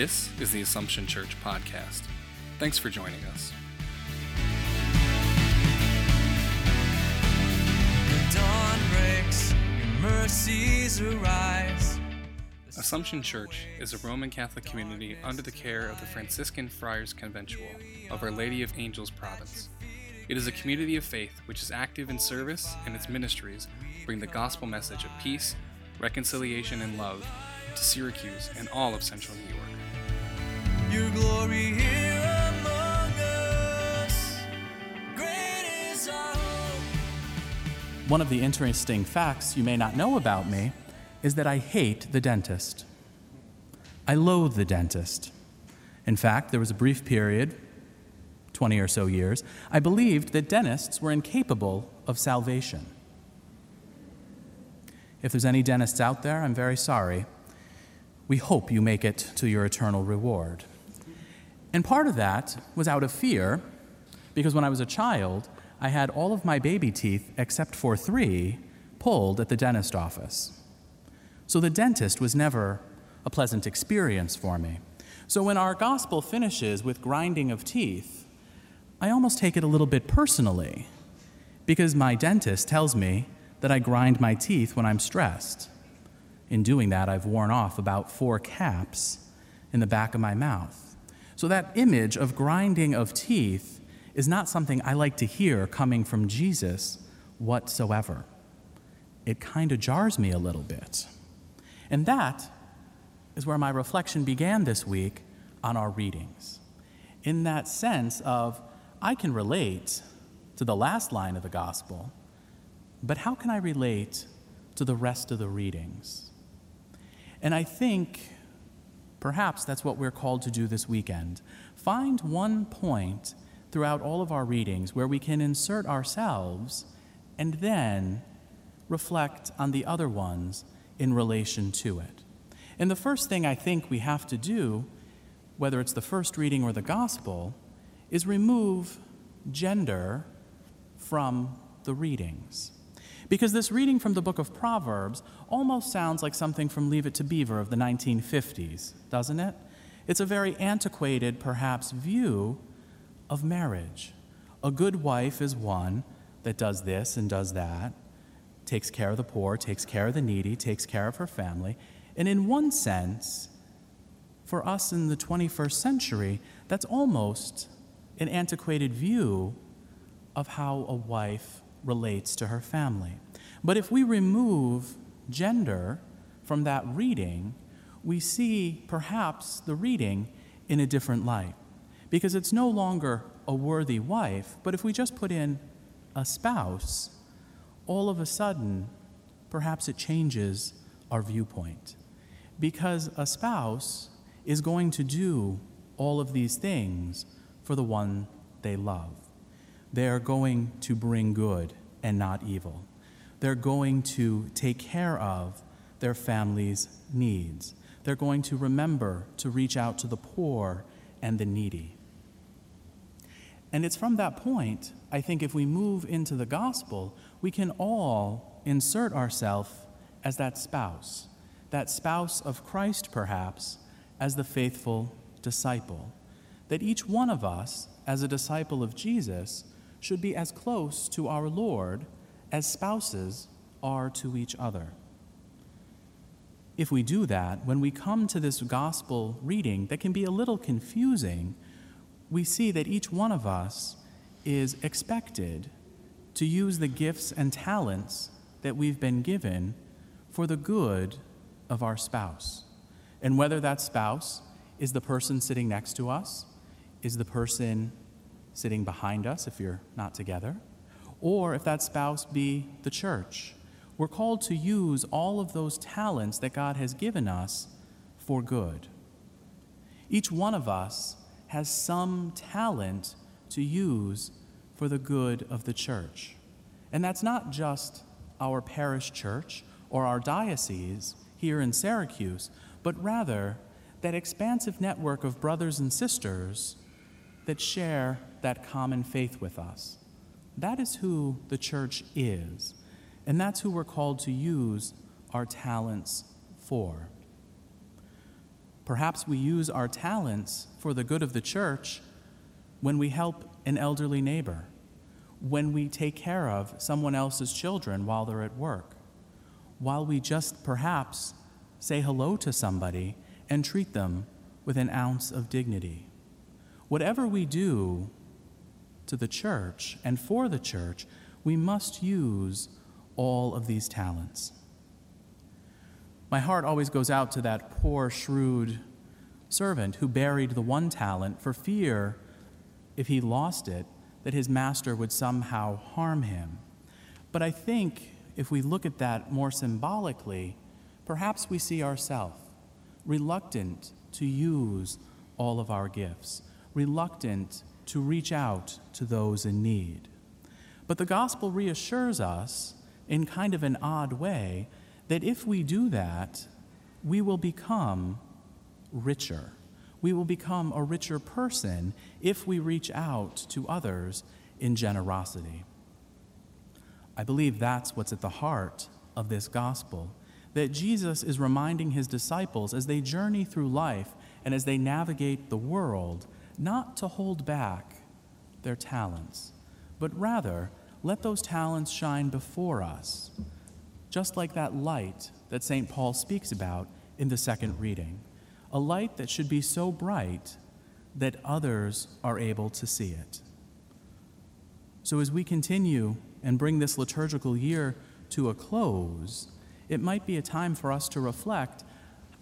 This is the Assumption Church podcast. Thanks for joining us. The dawn breaks, your mercies arise. Assumption Church is a Roman Catholic community under the care of the Franciscan Friars Conventual of Our Lady of Angels Province. It is a community of faith which is active in service, and its ministries bring the gospel message of peace, reconciliation, and love to Syracuse and all of central New York. One of the interesting facts you may not know about me is that I hate the dentist. I loathe the dentist. In fact, there was a brief period, 20 or so years, I believed that dentists were incapable of salvation. If there's any dentists out there, I'm very sorry. We hope you make it to your eternal reward. And part of that was out of fear, because when I was a child, I had all of my baby teeth, except for three, pulled at the dentist office. So the dentist was never a pleasant experience for me. So when our gospel finishes with grinding of teeth, I almost take it a little bit personally, because my dentist tells me that I grind my teeth when I'm stressed. In doing that, I've worn off about four caps in the back of my mouth. So that image of grinding of teeth is not something I like to hear coming from Jesus whatsoever. It kind of jars me a little bit. And that is where my reflection began this week on our readings. In that sense of, I can relate to the last line of the gospel, but how can I relate to the rest of the readings? And I think perhaps that's what we're called to do this weekend. Find one point throughout all of our readings where we can insert ourselves and then reflect on the other ones in relation to it. And the first thing I think we have to do, whether it's the first reading or the gospel, is remove gender from the readings. Because this reading from the book of Proverbs almost sounds like something from Leave It to Beaver of the 1950s, doesn't it? It's a very antiquated, perhaps, view of marriage. A good wife is one that does this and does that, takes care of the poor, takes care of the needy, takes care of her family. And in one sense, for us in the 21st century, that's almost an antiquated view of how a wife relates to her family. But if we remove gender from that reading, we see perhaps the reading in a different light. Because it's no longer a worthy wife, but if we just put in a spouse, all of a sudden, perhaps it changes our viewpoint. Because a spouse is going to do all of these things for the one they love. They are going to bring good and not evil. They're going to take care of their family's needs. They're going to remember to reach out to the poor and the needy. And it's from that point, I think, if we move into the gospel, we can all insert ourselves as that spouse, that spouse of Christ, perhaps, as the faithful disciple. That each one of us, as a disciple of Jesus, should be as close to our Lord as spouses are to each other. If we do that, when we come to this gospel reading that can be a little confusing, we see that each one of us is expected to use the gifts and talents that we've been given for the good of our spouse. And whether that spouse is the person sitting next to us, is the person sitting behind us if you're not together, or if that spouse be the church. We're called to use all of those talents that God has given us for good. Each one of us has some talent to use for the good of the church. And that's not just our parish church or our diocese here in Syracuse, but rather that expansive network of brothers and sisters that share that common faith with us. That is who the church is, and that's who we're called to use our talents for. Perhaps we use our talents for the good of the church when we help an elderly neighbor, when we take care of someone else's children while they're at work, while we just perhaps say hello to somebody and treat them with an ounce of dignity. Whatever we do to the church and for the church, we must use all of these talents. My heart always goes out to that poor, shrewd servant who buried the one talent for fear, if he lost it, that his master would somehow harm him. But I think if we look at that more symbolically, perhaps we see ourselves reluctant to use all of our gifts, reluctant to reach out to those in need. But the gospel reassures us, in kind of an odd way, that if we do that, we will become richer. We will become a richer person if we reach out to others in generosity. I believe that's what's at the heart of this gospel that Jesus is reminding his disciples as they journey through life and as they navigate the world not to hold back their talents, but rather let those talents shine before us, just like that light that St. Paul speaks about in the second reading. A light that should be so bright that others are able to see it. So, as we continue and bring this liturgical year to a close, it might be a time for us to reflect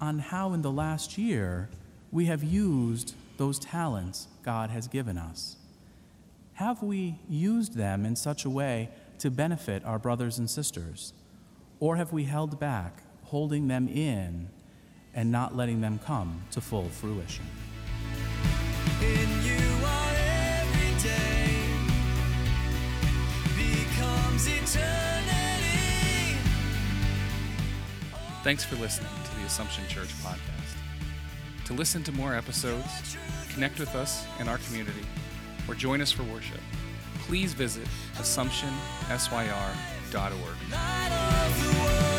on how in the last year we have used those talents God has given us. Have we used them in such a way to benefit our brothers and sisters? Or have we held back, holding them in, and not letting them come to full fruition? In you our every day becomes eternity. Thanks for listening to the Assumption Church podcast. To listen to more episodes, connect with us in our community, or join us for worship, please visit AssumptionSYR.org.